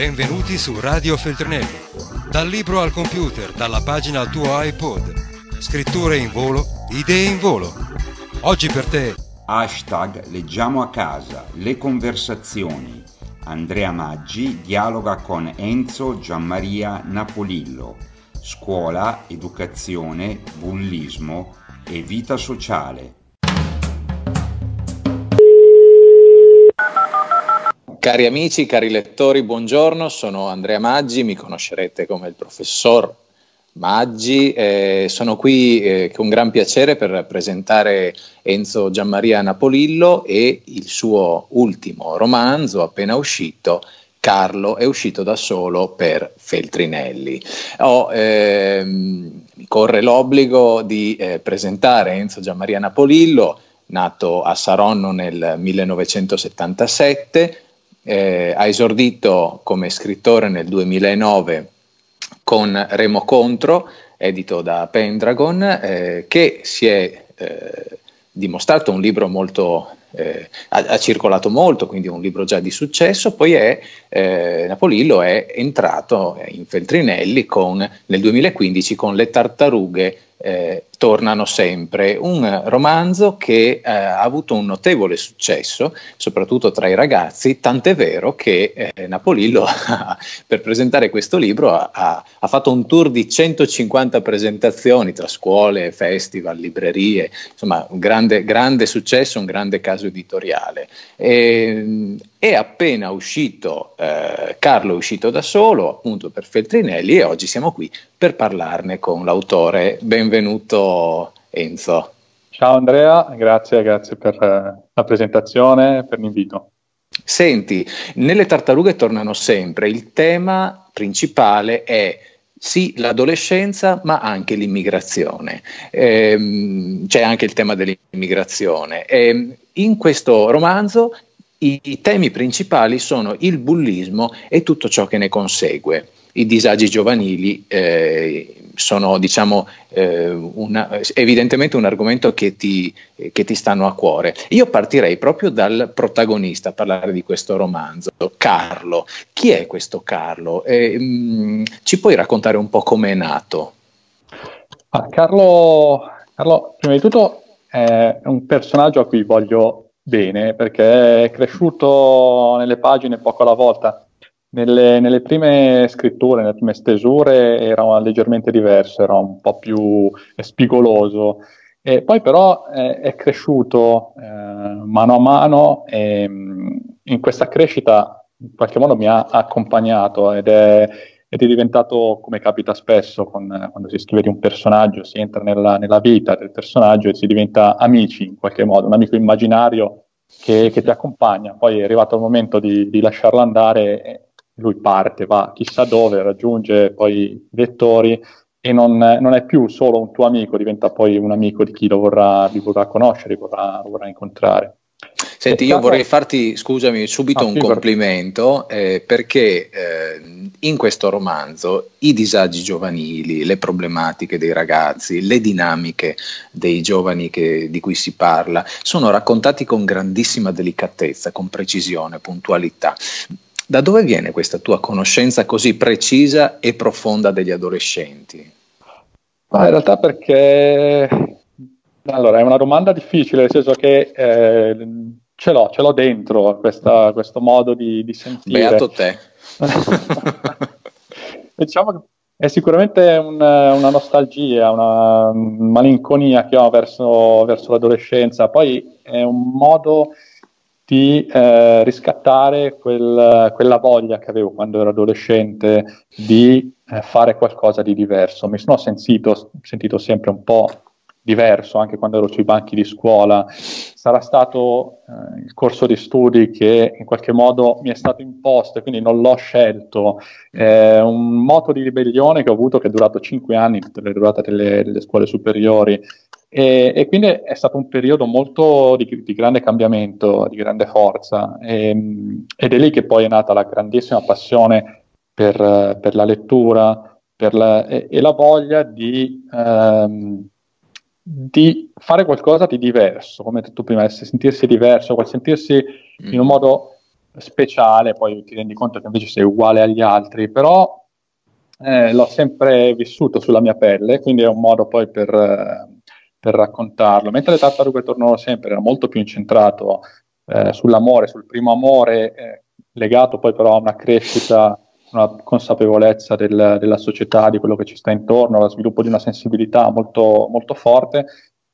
Benvenuti su Radio Feltrinelli. Dal libro al computer, dalla pagina al tuo iPod. Scritture in volo, idee in volo. Oggi per te. Hashtag Leggiamo a casa, le conversazioni. Andrea Maggi dialoga con Enzo Gianmaria Napolillo. Scuola, educazione, bullismo e vita sociale. Cari amici, cari lettori, buongiorno, sono Andrea Maggi, mi conoscerete come il professor Maggi, eh, sono qui eh, con gran piacere per presentare Enzo Gianmaria Napolillo e il suo ultimo romanzo appena uscito, Carlo è uscito da solo per Feltrinelli. Oh, ehm, mi corre l'obbligo di eh, presentare Enzo Gianmaria Napolillo, nato a Saronno nel 1977, eh, ha esordito come scrittore nel 2009 con Remo Contro, edito da Pendragon, eh, che si è eh, dimostrato un libro molto eh, ha, ha, circolato molto, quindi un libro già di successo, poi è, eh, Napolillo è entrato in Feltrinelli con, nel 2015 con Le tartarughe eh, tornano sempre. Un romanzo che eh, ha avuto un notevole successo, soprattutto tra i ragazzi, tant'è vero che eh, Napolillo per presentare questo libro ha, ha, fatto un tour di 150 presentazioni tra scuole, festival, librerie, insomma un grande, grande successo, un grande caso editoriale. E, è appena uscito, eh, Carlo è uscito da solo appunto per Feltrinelli e oggi siamo qui per parlarne con l'autore. Benvenuto Enzo. Ciao Andrea, grazie, grazie per eh, la presentazione, per l'invito. Senti, nelle tartarughe tornano sempre, il tema principale è sì l'adolescenza, ma anche l'immigrazione. Ehm, c'è anche il tema dell'immigrazione. Ehm, in questo romanzo i temi principali sono il bullismo e tutto ciò che ne consegue. I disagi giovanili eh, sono diciamo, eh, una, evidentemente un argomento che ti, che ti, stanno a cuore. Io partirei proprio dal protagonista a parlare di questo romanzo, Carlo. Chi è questo Carlo? Eh, mh, mm, ci puoi raccontare un po' come è nato? Ah, Carlo, Carlo, prima di tutto, è un personaggio a cui voglio bene perché è cresciuto nelle pagine poco alla volta. Nelle, nelle, prime scritture, nelle prime stesure era leggermente diverso, era un po' più spigoloso. E poi però è, è cresciuto eh, mano a mano e in questa crescita in qualche modo mi ha accompagnato ed è, ed è diventato, come capita spesso con, quando si scrive di un personaggio, si entra nella, nella, vita del personaggio e si diventa amici in qualche modo, un amico immaginario che, che ti accompagna. Poi è arrivato il momento di, di lasciarlo andare, lui parte, va chissà dove, raggiunge poi i lettori e non, non, è più solo un tuo amico, diventa poi un amico di chi lo vorrà, lo vorrà conoscere, lo vorrà, lo vorrà incontrare. Senti, io vorrei farti, scusami, subito ah, un complimento eh, perché eh, in questo romanzo i disagi giovanili, le problematiche dei ragazzi, le dinamiche dei giovani che, di cui si parla sono raccontati con grandissima delicatezza, con precisione, puntualità. Da dove viene questa tua conoscenza così precisa e profonda degli adolescenti? Ma in realtà perché allora, è una domanda difficile, nel senso che eh, ce l'ho, ce l'ho dentro questa, questo modo di, di sentire. Beato te. diciamo che è sicuramente un, una nostalgia, una malinconia che ho verso, verso, l'adolescenza, poi è un modo di eh, riscattare quel, quella voglia che avevo quando ero adolescente di eh, fare qualcosa di diverso. Mi sono sentito, sentito sempre un po' diverso anche quando ero sui banchi di scuola, sarà stato eh, il corso di studi che in qualche modo mi è stato imposto e quindi non l'ho scelto, eh, un moto di ribellione che ho avuto che è durato cinque anni, tutta la durata delle, delle scuole superiori e, e, quindi è stato un periodo molto di, di grande cambiamento, di grande forza e, ed è lì che poi è nata la grandissima passione per, per la lettura per la, e, e, la voglia di... Ehm, di fare qualcosa di diverso, come hai detto prima, sentirsi diverso, sentirsi mm. in un modo speciale, poi ti rendi conto che invece sei uguale agli altri, però eh, l'ho sempre vissuto sulla mia pelle, quindi è un modo poi per, per raccontarlo. Mentre le tartarughe tornano sempre era molto più incentrato eh, sull'amore, sul primo amore, eh, legato poi però a una crescita, una consapevolezza del, della società, di quello che ci sta intorno, allo sviluppo di una sensibilità molto, molto forte.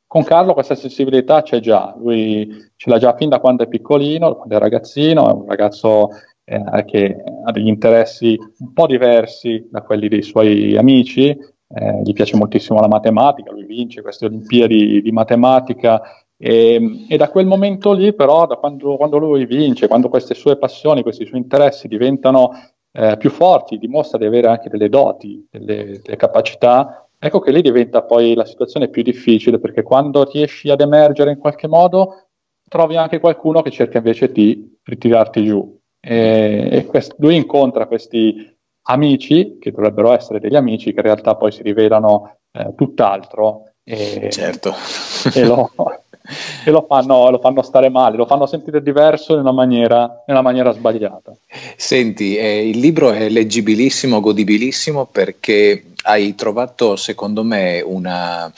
Con Carlo questa sensibilità c'è già, lui ce l'ha già fin da quando è piccolino, quando è ragazzino, è un ragazzo eh, che ha degli interessi un po' diversi da quelli dei suoi amici, eh, gli piace moltissimo la matematica, lui vince queste Olimpiadi di matematica. E, e, da quel momento lì però, da quando, quando, lui vince, quando queste sue passioni, questi suoi interessi diventano eh, più forti, dimostra di avere anche delle doti, delle, delle capacità, ecco che lì diventa poi la situazione più difficile perché quando riesci ad emergere in qualche modo trovi anche qualcuno che cerca invece di ritirarti giù. E, e quest- lui incontra questi amici, che dovrebbero essere degli amici, che in realtà poi si rivelano eh, tutt'altro. E, certo. e, lo, e lo, fanno, lo, fanno, stare male, lo fanno sentire diverso nella maniera, nella maniera sbagliata. Senti, eh, il libro è leggibilissimo, godibilissimo perché hai trovato, secondo me, una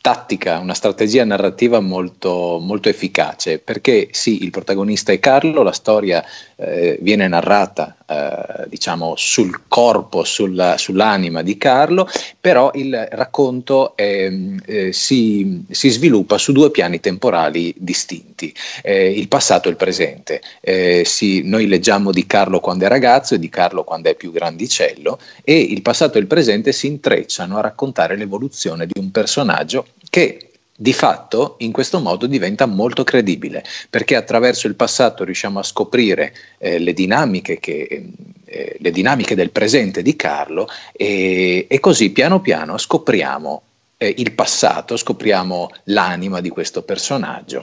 tattica, una strategia narrativa molto, molto, efficace, perché sì, il protagonista è Carlo, la storia eh, viene narrata eh, diciamo sul corpo, sulla, sull'anima di Carlo, però il racconto eh, si, si, sviluppa su due piani temporali distinti, eh, il passato e il presente. Eh, sì, noi leggiamo di Carlo quando è ragazzo e di Carlo quando è più grandicello e il passato e il presente si intrecciano a raccontare l'evoluzione di un personaggio che di fatto in questo modo diventa molto credibile perché attraverso il passato riusciamo a scoprire eh, le, dinamiche che, eh, le, dinamiche del presente di Carlo e, e così piano piano scopriamo eh, il passato, scopriamo l'anima di questo personaggio.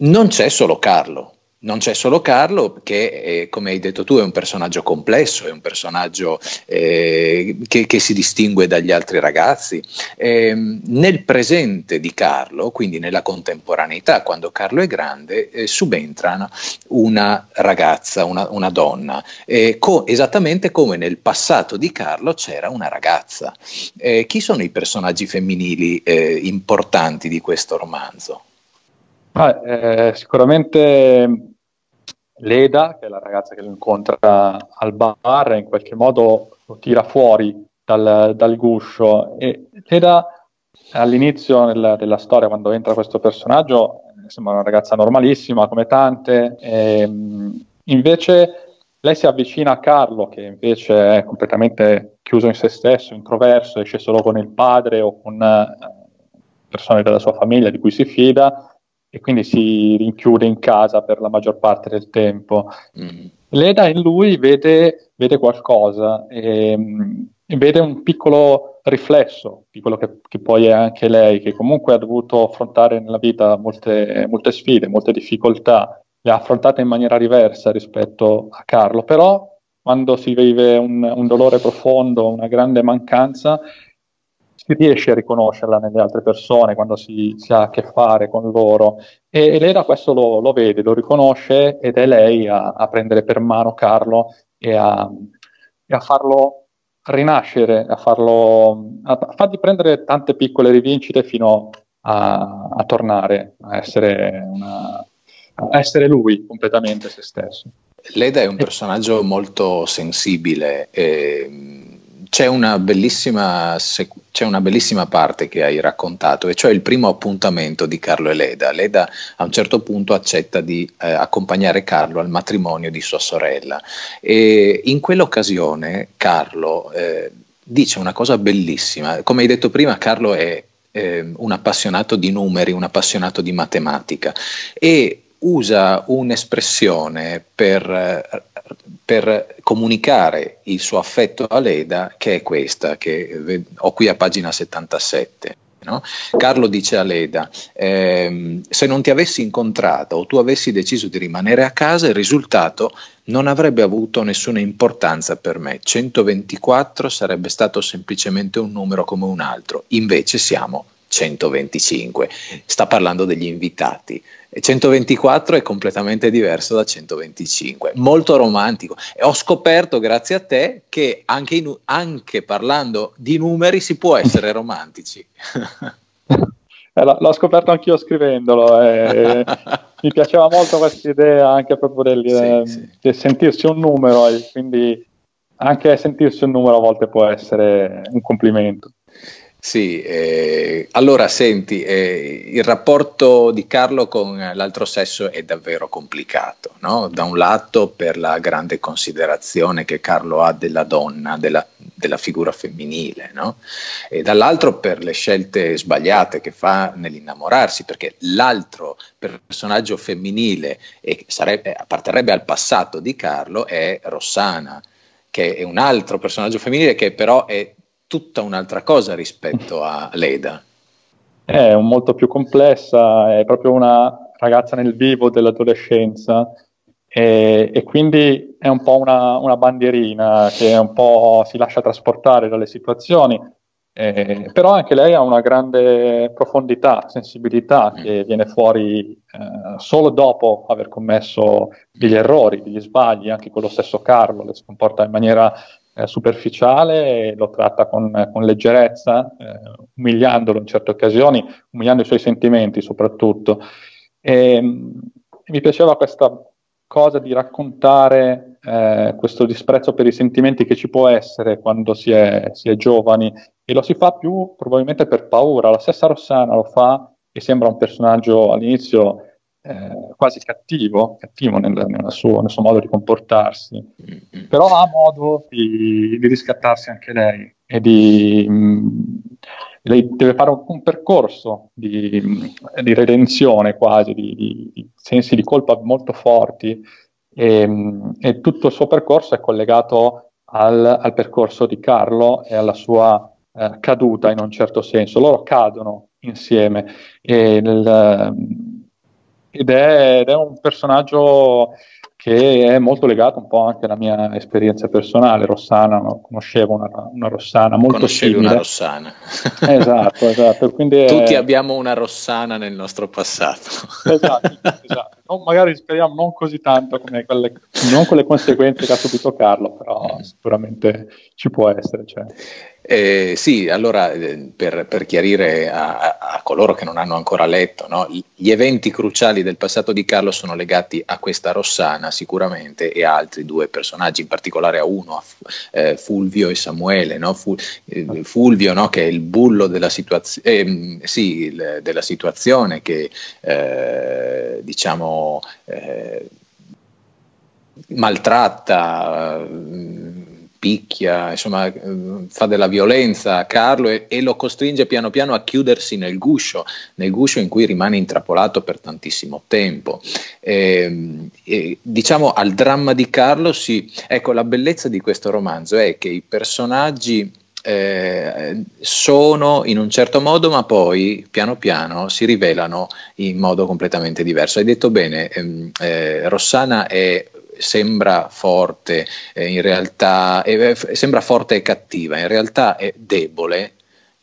Non c'è solo Carlo, non c'è solo Carlo, che eh, come hai detto tu è un personaggio complesso, è un personaggio eh, che, che, si distingue dagli altri ragazzi. Eh, nel presente di Carlo, quindi nella contemporaneità, quando Carlo è grande, eh, subentra una ragazza, una, una donna, co- esattamente come nel passato di Carlo c'era una ragazza. Eh, chi sono i personaggi femminili eh, importanti di questo romanzo? Ah, sicuramente Leda, che è la ragazza che lo incontra al bar, in qualche modo lo tira fuori dal, dal guscio. E Leda all'inizio nel, della storia, quando entra questo personaggio, sembra una ragazza normalissima come tante, e, ehm, invece lei si avvicina a Carlo, che invece è completamente chiuso in se stesso, introverso, esce solo con il padre o con eh, persone della sua famiglia di cui si fida, e quindi si rinchiude in casa per la maggior parte del tempo. Mm. Leda in lui vede, vede qualcosa e, e, vede un piccolo riflesso di quello che, che, poi è anche lei, che comunque ha dovuto affrontare nella vita molte, molte sfide, molte difficoltà, le ha affrontate in maniera diversa rispetto a Carlo, però quando si vive un, un dolore profondo, una grande mancanza, si riesce a riconoscerla nelle altre persone quando si, si ha a che fare con loro. E, e lei da questo lo, lo, vede, lo riconosce ed è lei a, a prendere per mano Carlo e a, e a farlo rinascere, a, farlo, a fargli prendere tante piccole rivincite fino a, a tornare a essere, una, a essere lui completamente se stesso. Leda è un personaggio molto sensibile. E c'è una, c'è una bellissima parte che hai raccontato, e cioè il primo appuntamento di Carlo e Leda. Leda a un certo punto accetta di eh, accompagnare Carlo al matrimonio di sua sorella e in quell'occasione Carlo eh, dice una cosa bellissima. Come hai detto prima, Carlo è eh, un appassionato di numeri, un appassionato di matematica e usa un'espressione per eh, per comunicare il suo affetto a Leda, che è questa, che ho qui a pagina 77. No? Carlo dice a Leda, ehm, se non ti avessi incontrato o tu avessi deciso di rimanere a casa, il risultato non avrebbe avuto nessuna importanza per me. 124 sarebbe stato semplicemente un numero come un altro, invece siamo 125. Sta parlando degli invitati. E 124 è completamente diverso da 125, molto romantico. E ho scoperto, grazie a te, che anche, in, anche parlando di numeri si può essere romantici. Eh, l'ho scoperto anch'io scrivendolo. Eh, mi piaceva molto questa idea anche proprio del, sì, eh, sì. del sentirsi un numero, e quindi anche sentirsi un numero a volte può essere un complimento. Sì, eh, allora senti, eh, il rapporto di Carlo con l'altro sesso è davvero complicato, no? da un lato per la grande considerazione che Carlo ha della donna, della, della figura femminile, no? e dall'altro per le scelte sbagliate che fa nell'innamorarsi, perché l'altro personaggio femminile, e sarebbe, apparterrebbe al passato di Carlo, è Rossana che è un altro personaggio femminile che però è tutta un'altra cosa rispetto a Leda. È molto più complessa, è proprio una ragazza nel vivo dell'adolescenza e, e quindi è un po' una, una, bandierina che un po' si lascia trasportare dalle situazioni, eh, però anche lei ha una grande profondità, sensibilità mm. che viene fuori eh, solo dopo aver commesso degli errori, degli sbagli, anche con lo stesso Carlo, le si comporta in maniera eh, superficiale, lo tratta con, con leggerezza, eh, umiliandolo in certe occasioni, umiliando i suoi sentimenti soprattutto. E, mi piaceva questa cosa di raccontare eh, questo disprezzo per i sentimenti che ci può essere quando si è, si è giovani e lo si fa più probabilmente per paura. La stessa Rossana lo fa e sembra un personaggio all'inizio eh, quasi cattivo, cattivo nel, nel, suo, nel, suo, modo di comportarsi, però ha modo di, di riscattarsi anche lei e di... Mh, mm, lei deve fare un, un percorso di, di, redenzione quasi, di, di, sensi di colpa molto forti e, mm, e, tutto il suo percorso è collegato al, al percorso di Carlo e alla sua eh, caduta in un certo senso. Loro cadono insieme e nel, ed è, ed è un personaggio che è molto legato un po' anche alla mia esperienza personale. Rossana, no? conoscevo una, una, Rossana molto Conoscevi simile. una Rossana. esatto, esatto. Quindi Tutti è... abbiamo una Rossana nel nostro passato. esatto, esatto. Non, magari speriamo non così tanto come quelle, non con le conseguenze che ha subito Carlo, però mm. sicuramente ci può essere. Cioè. Eh, sì, allora eh, per, per chiarire a, a, coloro che non hanno ancora letto, no? gli eventi cruciali del passato di Carlo sono legati a questa Rossana sicuramente e a altri due personaggi, in particolare a uno, a eh, Fulvio e Samuele. No? Fu, eh, Fulvio no? che è il bullo della, situazio- eh, sì, il, della situazione che eh, diciamo maltratta picchia, insomma, fa della violenza a Carlo e, e, lo costringe piano piano a chiudersi nel guscio, nel guscio in cui rimane intrappolato per tantissimo tempo. E, ehm, e, diciamo al dramma di Carlo si, ecco, la bellezza di questo romanzo è che i personaggi eh, sono in un certo modo, ma poi piano piano si rivelano in modo completamente diverso. Hai detto bene, ehm, eh, Rossana è sembra forte, eh, in realtà eh, sembra forte e cattiva, in realtà è debole,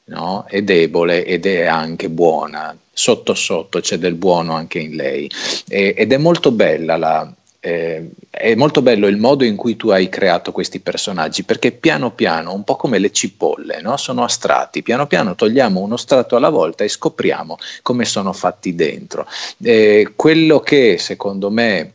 no? è debole ed è anche buona. Sotto sotto c'è del buono anche in lei e, ed è molto bella la, eh, è molto bello il modo in cui tu hai creato questi personaggi perché piano piano, un po' come le cipolle, no? sono astratti, piano piano togliamo uno strato alla volta e scopriamo come sono fatti dentro. Eh, quello che secondo me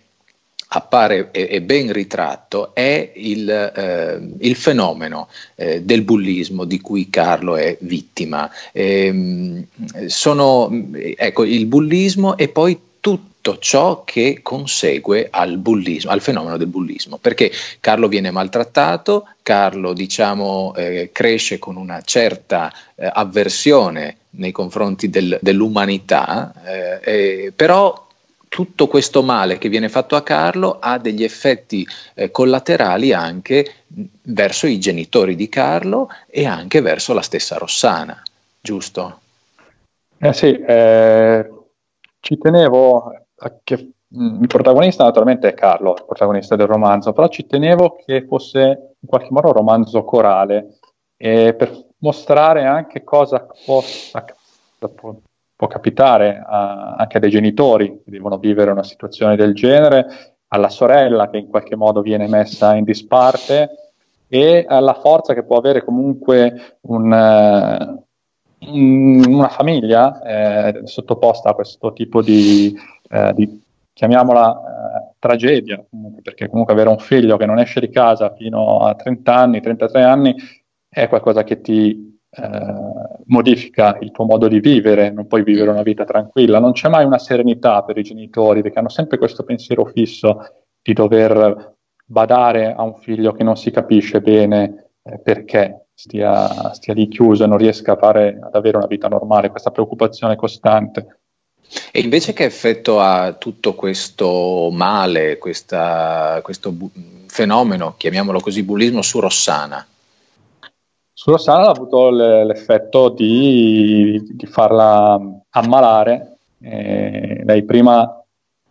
appare e ben ritratto è il, eh, il fenomeno eh, del bullismo di cui Carlo è vittima. Eh, sono ecco, il bullismo e poi tutto ciò che consegue al bullismo, al fenomeno del bullismo, perché Carlo viene maltrattato, Carlo diciamo, eh, cresce con una certa eh, avversione nei confronti del, dell'umanità, eh, però tutto questo male che viene fatto a Carlo ha degli effetti eh, collaterali anche verso i genitori di Carlo e anche verso la stessa Rossana, giusto? Eh sì, eh, ci tenevo a che mm, il protagonista naturalmente è Carlo, il protagonista del romanzo, però ci tenevo che fosse in qualche modo un romanzo corale per mostrare anche cosa possa può capitare a, anche a dei genitori che devono vivere una situazione del genere, alla sorella che in qualche modo viene messa in disparte e alla forza che può avere comunque un, uh, una famiglia eh, sottoposta a questo tipo di, uh, di chiamiamola uh, tragedia, comunque, perché comunque avere un figlio che non esce di casa fino a 30 anni, 33 anni, è qualcosa che ti eh, modifica il tuo modo di vivere, non puoi vivere una vita tranquilla, non c'è mai una serenità per i genitori perché hanno sempre questo pensiero fisso di dover badare a un figlio che non si capisce bene eh, perché stia, stia, lì chiuso e non riesca a fare, ad avere una vita normale, questa preoccupazione costante. E invece che effetto ha tutto questo male, questa, questo bu- fenomeno, chiamiamolo così, bullismo su Rossana? Su Rossana ha avuto l'effetto di, di, farla ammalare. Eh, lei prima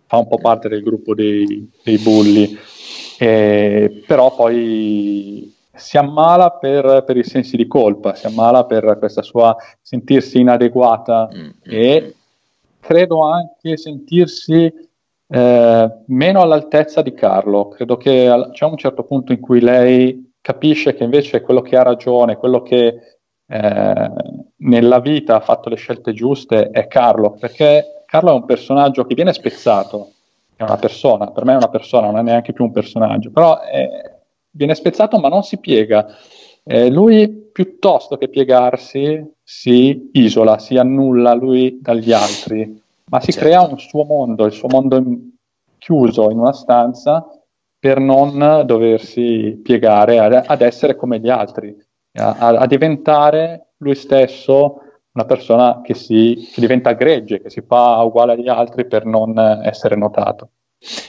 fa un po' parte del gruppo dei, dei bulli, eh, però poi si ammala per, per, i sensi di colpa, si ammala per questa sua sentirsi inadeguata mm-hmm. e credo anche sentirsi eh, meno all'altezza di Carlo. Credo che al- c'è un certo punto in cui lei capisce che invece quello che ha ragione, quello che eh, nella vita ha fatto le scelte giuste è Carlo, perché Carlo è un personaggio che viene spezzato, è una persona, per me è una persona, non è neanche più un personaggio, però è, viene spezzato ma non si piega. Eh, lui piuttosto che piegarsi si isola, si annulla lui dagli altri, ma si certo. crea un suo mondo, il suo mondo chiuso in una stanza per non doversi piegare ad, ad essere come gli altri, a, a, diventare lui stesso una persona che, si, che diventa gregge, che si fa uguale agli altri per non essere notato.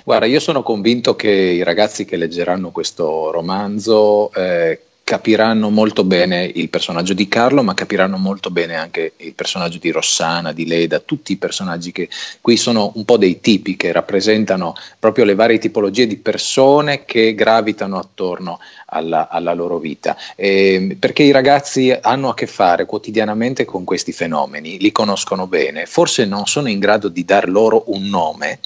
Guarda, io sono convinto che i ragazzi che leggeranno questo romanzo eh, capiranno molto bene il personaggio di Carlo, ma capiranno molto bene anche il personaggio di Rossana, di Leda, tutti i personaggi che qui sono un po' dei tipi che rappresentano proprio le varie tipologie di persone che gravitano attorno alla, alla loro vita, eh, perché i ragazzi hanno a che fare quotidianamente con questi fenomeni, li conoscono bene, forse non sono in grado di dar loro un nome,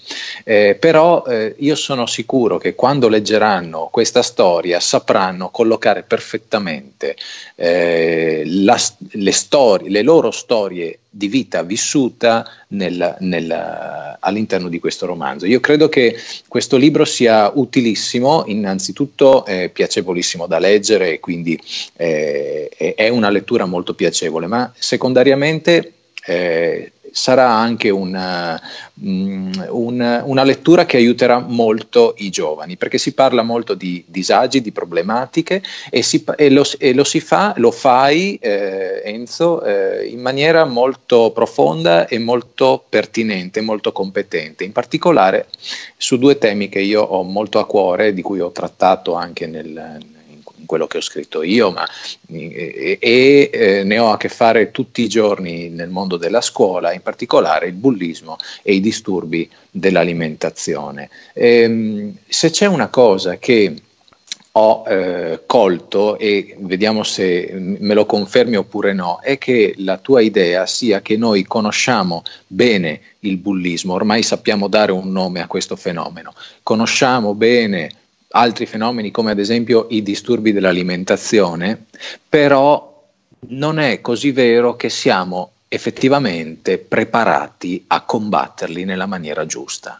eh, però eh, io sono sicuro che quando leggeranno questa storia sapranno collocare perfettamente eh, la, le, storie, le loro storie di vita vissuta nel, nel, all'interno di questo romanzo. Io credo che questo libro sia utilissimo, innanzitutto è piacevolissimo da leggere quindi eh, è una lettura molto piacevole, ma secondariamente eh, sarà anche una, mm, un, una, lettura che aiuterà molto i giovani, perché si parla molto di disagi, di problematiche e, si, e, lo, e lo, si fa, lo fai eh, Enzo, eh, in maniera molto profonda e molto pertinente, molto competente, in particolare su due temi che io ho molto a cuore, di cui ho trattato anche nel, quello che ho scritto io, ma e, e eh, ne ho a che fare tutti i giorni nel mondo della scuola, in particolare il bullismo e i disturbi dell'alimentazione. E, ehm, se c'è una cosa che ho eh, colto e vediamo se me lo confermi oppure no, è che la tua idea sia che noi conosciamo bene il bullismo, ormai sappiamo dare un nome a questo fenomeno, conosciamo bene altri fenomeni come ad esempio i disturbi dell'alimentazione, però non è così vero che siamo effettivamente preparati a combatterli nella maniera giusta.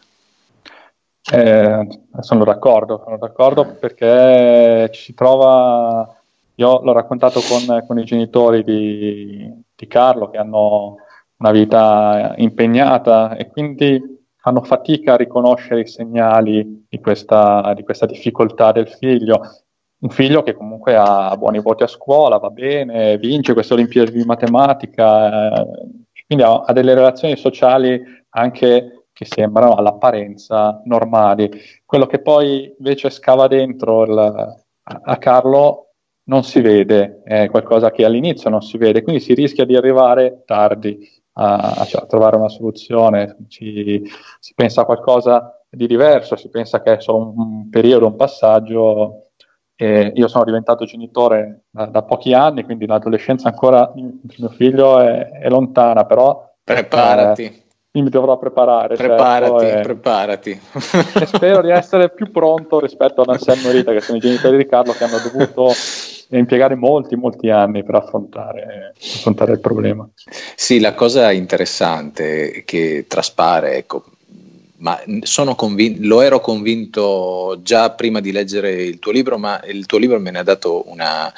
Eh, sono d'accordo, sono d'accordo perché ci si trova, io l'ho raccontato con, con i genitori di, di Carlo che hanno una vita impegnata e quindi fanno fatica a riconoscere i segnali di questa, di questa difficoltà del figlio. Un figlio che comunque ha buoni voti a scuola, va bene, vince queste Olimpiadi di matematica, eh, quindi ha, ha delle relazioni sociali anche che sembrano all'apparenza normali. Quello che poi invece scava dentro il, a, a Carlo non si vede, è qualcosa che all'inizio non si vede, quindi si rischia di arrivare tardi a, cioè, a trovare una soluzione, ci, si pensa a qualcosa di diverso, si pensa che è solo un periodo, un passaggio. E io sono diventato genitore da, da pochi anni, quindi l'adolescenza ancora di mio figlio è, è, lontana, però Preparati. Eh, mi dovrò preparare. Preparati, certo, e, preparati. E spero di essere più pronto rispetto ad Anselmo e Rita, che sono i genitori di Carlo, che hanno dovuto impiegare molti, molti anni per affrontare, affrontare il problema. Sì, la cosa interessante che traspare, ecco, ma convinto, lo ero convinto già prima di leggere il tuo libro, ma il tuo libro me ne ha dato una,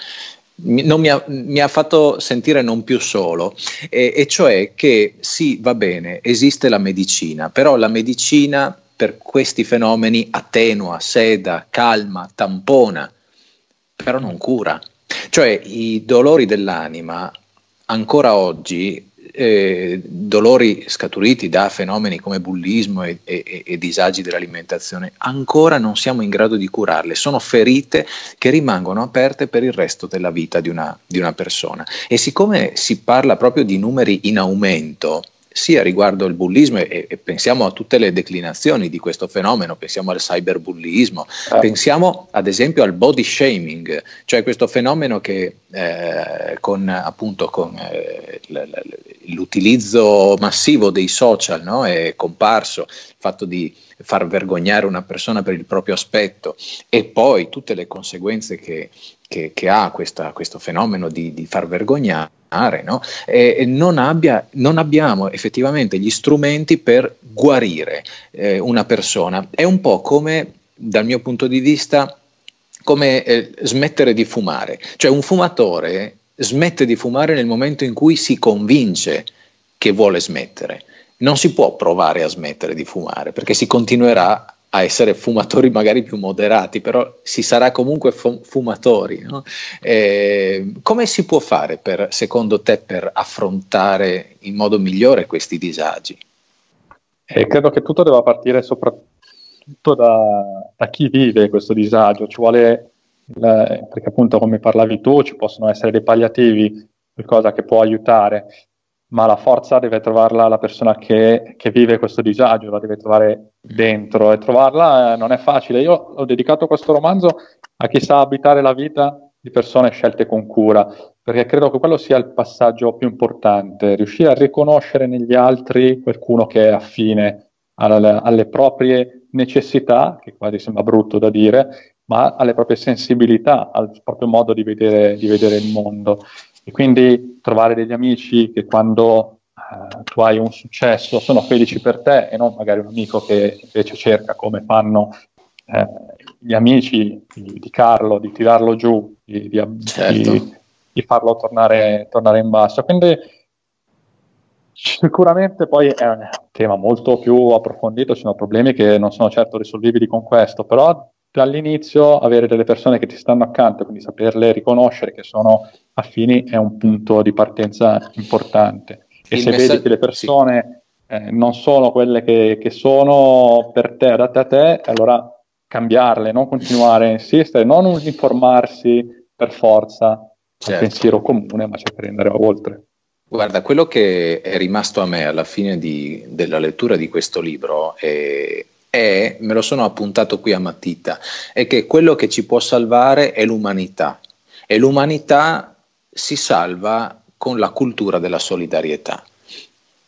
mi ha, mi, ha, fatto sentire non più solo, e, e, cioè che sì, va bene, esiste la medicina, però la medicina per questi fenomeni attenua, seda, calma, tampona, però non cura. Cioè i dolori dell'anima ancora oggi eh, dolori scaturiti da fenomeni come bullismo e, e, e, disagi dell'alimentazione, ancora non siamo in grado di curarle, sono ferite che rimangono aperte per il resto della vita di una, di una persona. E siccome si parla proprio di numeri in aumento, sia riguardo il bullismo e, e, pensiamo a tutte le declinazioni di questo fenomeno, pensiamo al cyberbullismo, ah. pensiamo ad esempio al body shaming, cioè questo fenomeno che eh, con, appunto, con eh, l'utilizzo massivo dei social no, è comparso, il fatto di far vergognare una persona per il proprio aspetto e poi tutte le conseguenze che, che, che ha questa, questo fenomeno di, di far vergognare no? e, non, abbia, non, abbiamo effettivamente gli strumenti per guarire eh, una persona. È un po' come, dal mio punto di vista, come eh, smettere di fumare. Cioè un fumatore smette di fumare nel momento in cui si convince che vuole smettere. Non si può provare a smettere di fumare perché si continuerà a essere fumatori magari più moderati, però si sarà comunque fumatori. No? Eh, come si può fare per, secondo te per affrontare in modo migliore questi disagi? Eh, credo che tutto debba partire soprattutto da, da chi vive questo disagio, ci vuole, perché appunto come parlavi tu ci possono essere dei palliativi, qualcosa che può aiutare, ma la forza deve trovarla la persona che, che, vive questo disagio, la deve trovare dentro e trovarla eh, non è facile. Io ho dedicato questo romanzo a chi sa abitare la vita di persone scelte con cura, perché credo che quello sia il passaggio più importante, riuscire a riconoscere negli altri qualcuno che è affine alle, alle proprie necessità, che quasi sembra brutto da dire, ma alle proprie sensibilità, al proprio modo di vedere, di vedere il mondo. E quindi trovare degli amici che quando eh, tu hai un successo sono felici per te e non magari un amico che invece cerca come fanno eh, gli amici di, di, Carlo di tirarlo giù, di, di, certo. di farlo tornare, tornare, in basso. Quindi sicuramente poi è un tema molto più approfondito, ci sono problemi che non sono certo risolvibili con questo, però dall'inizio avere delle persone che ti stanno accanto, quindi saperle riconoscere che sono affini è un punto di partenza importante. E Il se messaggio... vedi che le persone sì. eh, non sono quelle che, che, sono per te, adatte a te, allora cambiarle, non continuare a insistere, non informarsi per forza certo. al pensiero comune, ma cercare di andare oltre. Guarda, quello che è rimasto a me alla fine di, della lettura di questo libro è, è, me lo sono appuntato qui a matita, è che quello che ci può salvare è l'umanità e l'umanità si salva con la cultura della solidarietà.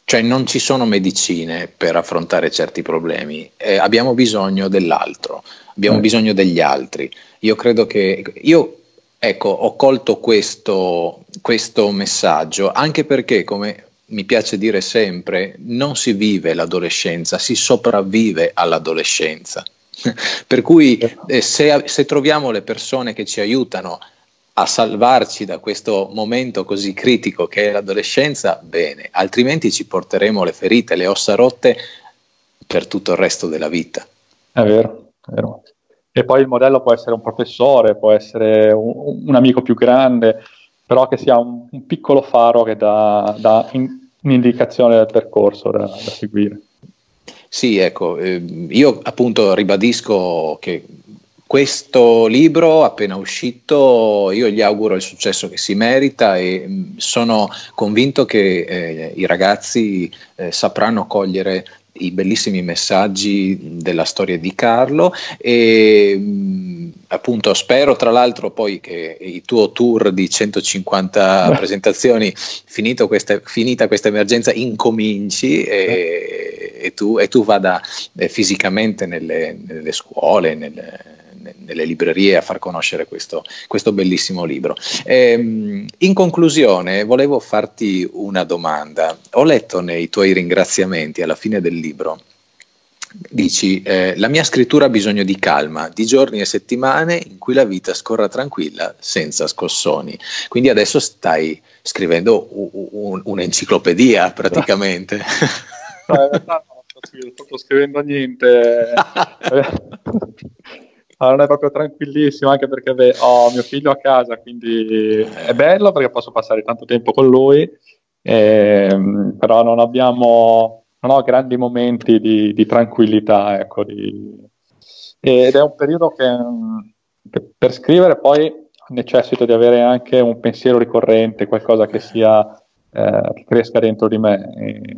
Cioè non ci sono medicine per affrontare certi problemi, eh, abbiamo bisogno dell'altro, abbiamo mm. bisogno degli altri. Io credo che io ecco, ho colto questo, questo messaggio anche perché come mi piace dire sempre, non si vive l'adolescenza, si sopravvive all'adolescenza. per cui eh, se, se, troviamo le persone che ci aiutano a salvarci da questo momento così critico che è l'adolescenza, bene, altrimenti ci porteremo le ferite, le ossa rotte per tutto il resto della vita. È vero, è vero. E poi il modello può essere un professore, può essere un, un amico più grande, però che sia un, un piccolo faro che dà, dà in, un'indicazione del percorso da, da seguire. Sì, ecco, eh, io appunto ribadisco che questo libro appena uscito io gli auguro il successo che si merita e mm, sono convinto che eh, i ragazzi eh, sapranno cogliere i bellissimi messaggi della storia di Carlo e appunto spero tra l'altro poi che il tuo tour di 150 presentazioni questa, finita questa emergenza incominci e, e, tu, e tu, vada eh, fisicamente nelle, nelle scuole, nelle, nelle librerie a far conoscere questo, questo bellissimo libro. Ehm, in conclusione, volevo farti una domanda. Ho letto nei tuoi ringraziamenti alla fine del libro Dici, eh, la mia scrittura ha bisogno di calma, di giorni e settimane in cui la vita scorra tranquilla, senza scossoni. Quindi adesso stai scrivendo un, un, un'enciclopedia praticamente. no, in realtà non sto scrivendo niente. non è proprio tranquillissimo anche perché beh, ho mio figlio a casa, quindi è bello perché posso passare tanto tempo con lui, eh, però non abbiamo non ho grandi momenti di, di tranquillità, ecco, di... ed è un periodo che, che, per scrivere poi necessito di avere anche un pensiero ricorrente, qualcosa che sia eh, che cresca dentro di me. E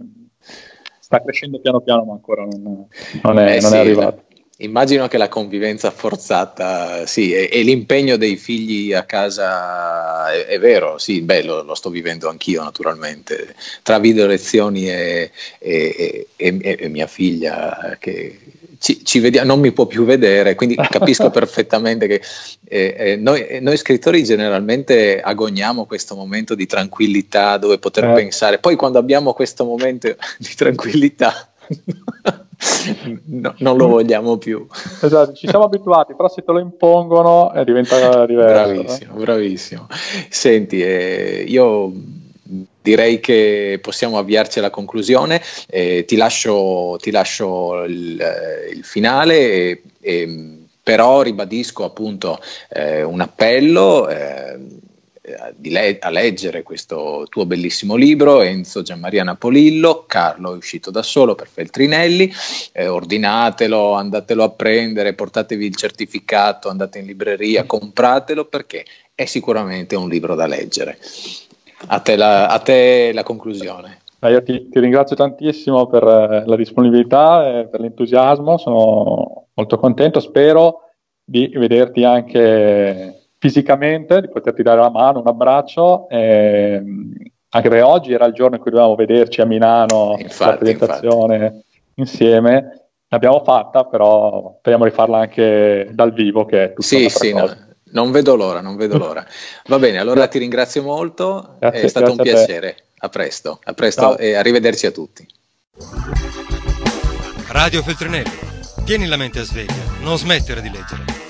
sta crescendo piano piano, ma ancora non, non, è, eh non sì, è arrivato. Immagino che la convivenza forzata, sì, e, e l'impegno dei figli a casa è, è vero, sì, beh, lo, lo, sto vivendo anch'io naturalmente, tra video lezioni e, e, e mia figlia che ci, ci vediamo, non mi può più vedere, quindi capisco perfettamente che eh, eh, noi, noi, scrittori generalmente agogniamo questo momento di tranquillità dove poter eh. pensare, poi quando abbiamo questo momento di tranquillità no, non lo vogliamo più. Esatto, ci siamo abituati, però se te lo impongono eh, diventa diverso. Bravissimo, eh? bravissimo. Senti, eh, io direi che possiamo avviarci alla conclusione. Eh, ti, lascio, ti lascio il, eh, il finale. E, e, però ribadisco appunto eh, un appello le- a leggere questo tuo bellissimo libro, Enzo Gianmaria Napolillo, Carlo è uscito da solo per Feltrinelli, eh, ordinatelo, andatelo a prendere, portatevi il certificato, andate in libreria, compratelo perché è sicuramente un libro da leggere. A te la, a te la conclusione. Io ti, ti, ringrazio tantissimo per eh, la disponibilità e per l'entusiasmo, sono molto contento, spero di vederti anche fisicamente, di poterti dare la mano, un abbraccio. Eh, anche perché oggi era il giorno in cui dovevamo vederci a Milano, infatti, la presentazione infatti. insieme. L'abbiamo fatta, però speriamo di farla anche dal vivo, che è tutto Sì, sì, no, non vedo l'ora, non vedo l'ora. Va bene, allora ti ringrazio molto, grazie, è stato un piacere. A, a presto, a presto Ciao. e arrivederci a tutti. Radio Feltrinelli, tieni la mente a sveglia, non smettere di leggere.